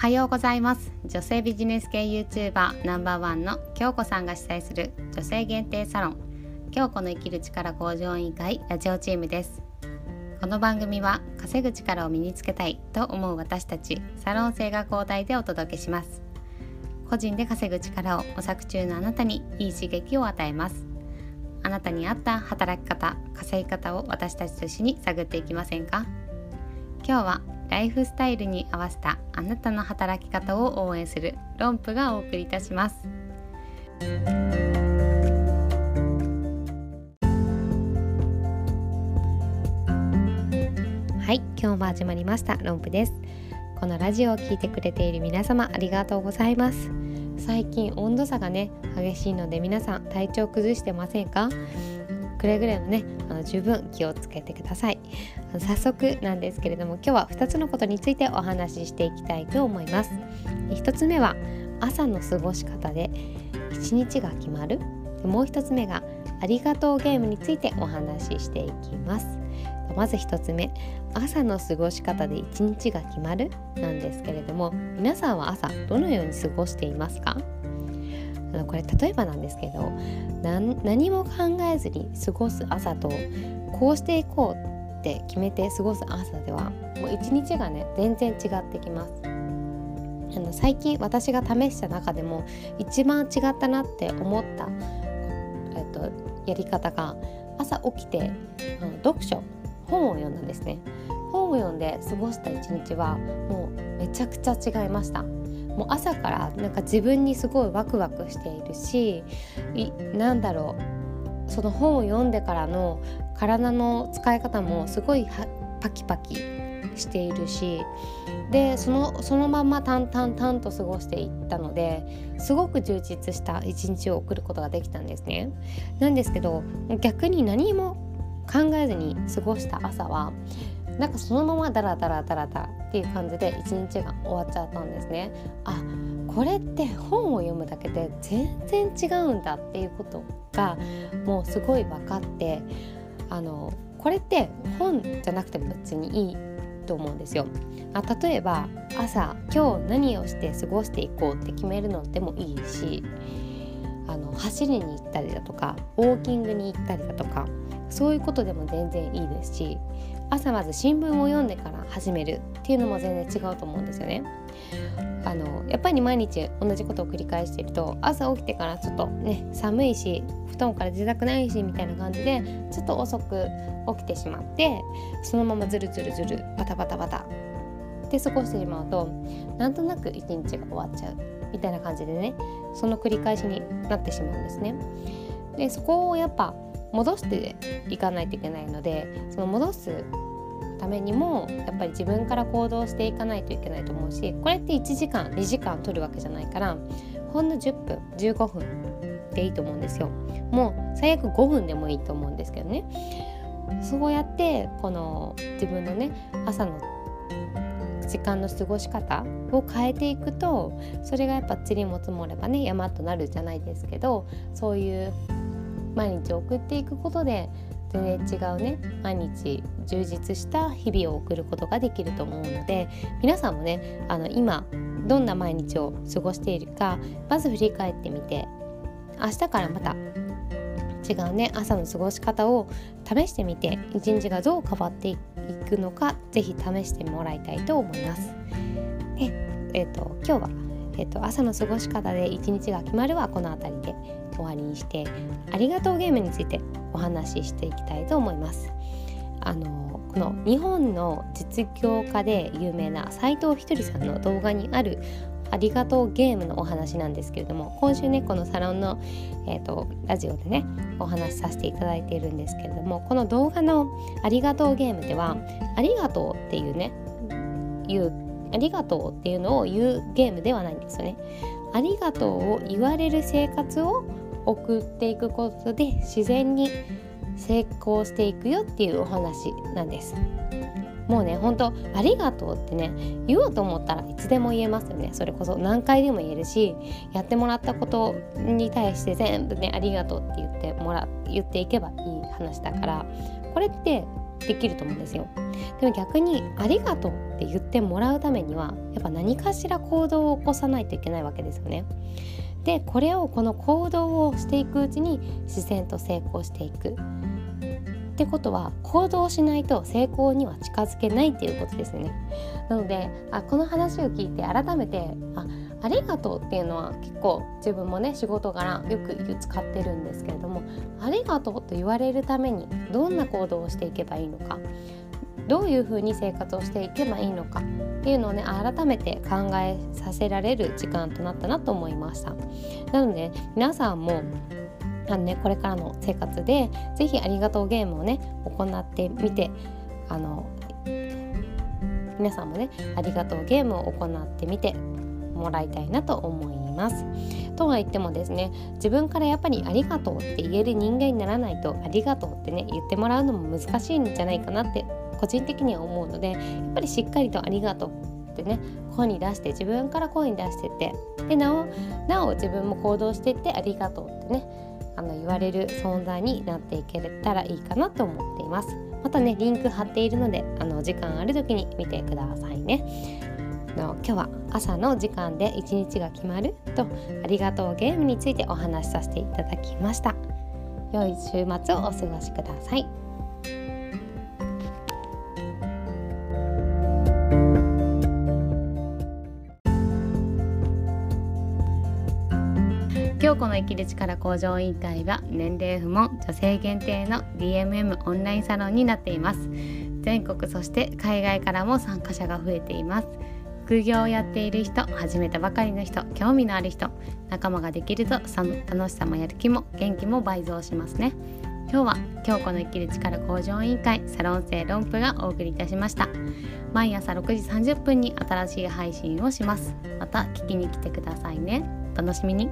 はようございます。女性ビジネス系 YouTuber ナンバーワンの京子さんが主催する女性限定サロン。京子の生きる力向上委員会ラジオチームです。この番組は稼ぐ力を身につけたいと思う私たちサロン生が交代でお届けします。個人で稼ぐ力を模索中のあなたにいい刺激を与えます。あなたに合った働き方稼ぎ方を私たちと一緒に探っていきませんか？今日はライフスタイルに合わせたあなたの働き方を応援する論プがお送りいたします。はい今日も始まりました論プです。このラジオを聴いてくれている皆様ありがとうございます。最近温度差がね激しいので皆さん体調崩してませんか？くれぐれもねあの十分気をつけてください。早速なんですけれども今日は2つのことについてお話ししていきたいと思います。1つ目は朝の過ごし方で1日が決まる。もう1つ目がありがとうゲームについてお話ししていきます。まず1つ目朝の過ごし方で1日が決まるなんですけれども皆さんは朝どのように過ごしていますか？あのこれ例えばなんですけど何も考えずに過ごす朝とこうしていこうって決めて過ごす朝ではもう一日がね全然違ってきます。あの最近私が試した中でも一番違ったなって思った、えっと、やり方が朝起きてあの読書本を読んだんですね本を読んで過ごした一日はもうめちゃくちゃ違いましたもう朝からなんか自分にすごいワクワクしているしなんだろうその本を読んでからの体の使い方もすごいパキパキしているしでそのそのまま淡々淡と過ごしていったのですごく充実した一日を送ることができたんですね。なんですけど逆に何も考えずに過ごした朝はなんかそのままダラダラダラダラっていう感じで一日が終わっちゃったんですね。あこれって本を読むだけで全然違うんだっていうことがもうすごい分かってあのこれって本じゃなくても別にいいと思うんですよ。あ例えば朝今日何をして過ごしていこうって決めるのでもいいしあの走りに行ったりだとかウォーキングに行ったりだとかそういうことでも全然いいですし朝まず新聞を読んでから始めるっていうのも全然違うと思うんですよね。あのやっぱり毎日同じことを繰り返していると朝起きてからちょっとね寒いし布団から出たくないしみたいな感じでちょっと遅く起きてしまってそのままズルズルズルバタバタバタって過ごしてしまうとなんとなく一日が終わっちゃうみたいな感じでねその繰り返しになってしまうんですね。でそこをやっぱ戻していかないといけないのでその戻すためにもやっぱり自分から行動していかないといけないと思うしこれって1時間2時間取るわけじゃないからほんの10分15分でいいと思うんですよ。もう最悪5分でもいいと思うんですけどね。そうやってこの自分のね朝の時間の過ごし方を変えていくとそれがやっぱ塵も積もればね山となるじゃないですけどそういう毎日送っていくことで全然違うね毎日充実した日々を送ることができると思うので皆さんもねあの今どんな毎日を過ごしているかまず振り返ってみて明日からまた違うね朝の過ごし方を試してみて一日がどう変わっていくのか是非試してもらいたいと思います。でえーと、今日は、えーと朝の過ごし方で一日が決まるはこの辺りで終わりにしてありがとうゲームについてお話ししていきたいと思います。あのこの日本の実業家で有名な斉藤ひとりさんの動画にあるありがとうゲームのお話なんですけれども今週ねこのサロンの、えーと、ラジオでねお話しさせていただいているんですけれどもこの動画のありがとうゲームではありがとうっていうね言うありがとうっていうのを言うゲームではないんですよね。ありがとうを言われる生活を送っていくことで自然に成功していくよっていうお話なんですもうね本当ありがとうってね言おうと思ったらいつでも言えますよねそれこそ何回でも言えるしやってもらったことに対して全部ねありがとうって言ってもら言っていけばいい話だからこれってできると思うんですよ。でも逆に「ありがとう」って言ってもらうためにはやっぱ何かしら行動を起こさないといけないわけですよね。でこれをこの行動をしていくうちに自然と成功していく。ってことは行動しないと成功には近づけないっていうことですよね。なのであこの話を聞いて改めてあありがとうっていうのは結構自分もね仕事柄よく使ってるんですけれどもありがとうと言われるためにどんな行動をしていけばいいのかどういうふうに生活をしていけばいいのかっていうのをね改めて考えさせられる時間となったなと思いました。なので皆さんもあのね、これからの生活で是非ありがとうゲームをね行ってみてあの皆さんもねありがとうゲームを行ってみてもらいたいなと思います。とは言ってもですね自分からやっぱりありがとうって言える人間にならないとありがとうってね言ってもらうのも難しいんじゃないかなって個人的には思うのでやっぱりしっかりとありがとうってね声に出して自分から声に出してってでなおなお自分も行動してってありがとうってねあの言われる存在になっていけたらいいかなと思っていますまたねリンク貼っているのであの時間ある時に見てくださいねの今日は朝の時間で一日が決まるとありがとうゲームについてお話しさせていただきました。良い週末をお過ごしください。京子の生きる力向上委員会は年齢不問女性限定の DMM オンラインサロンになっています。全国そして海外からも参加者が増えています。副業をやっている人始めたばかりの人興味のある人仲間ができると楽しさもやる気も元気も倍増しますね。今日は京子の生きる力向上委員会サロン生論布がお送りいたしました。毎朝6時30分に新しい配信をします。また聞きに来てくださいね。お楽しみに。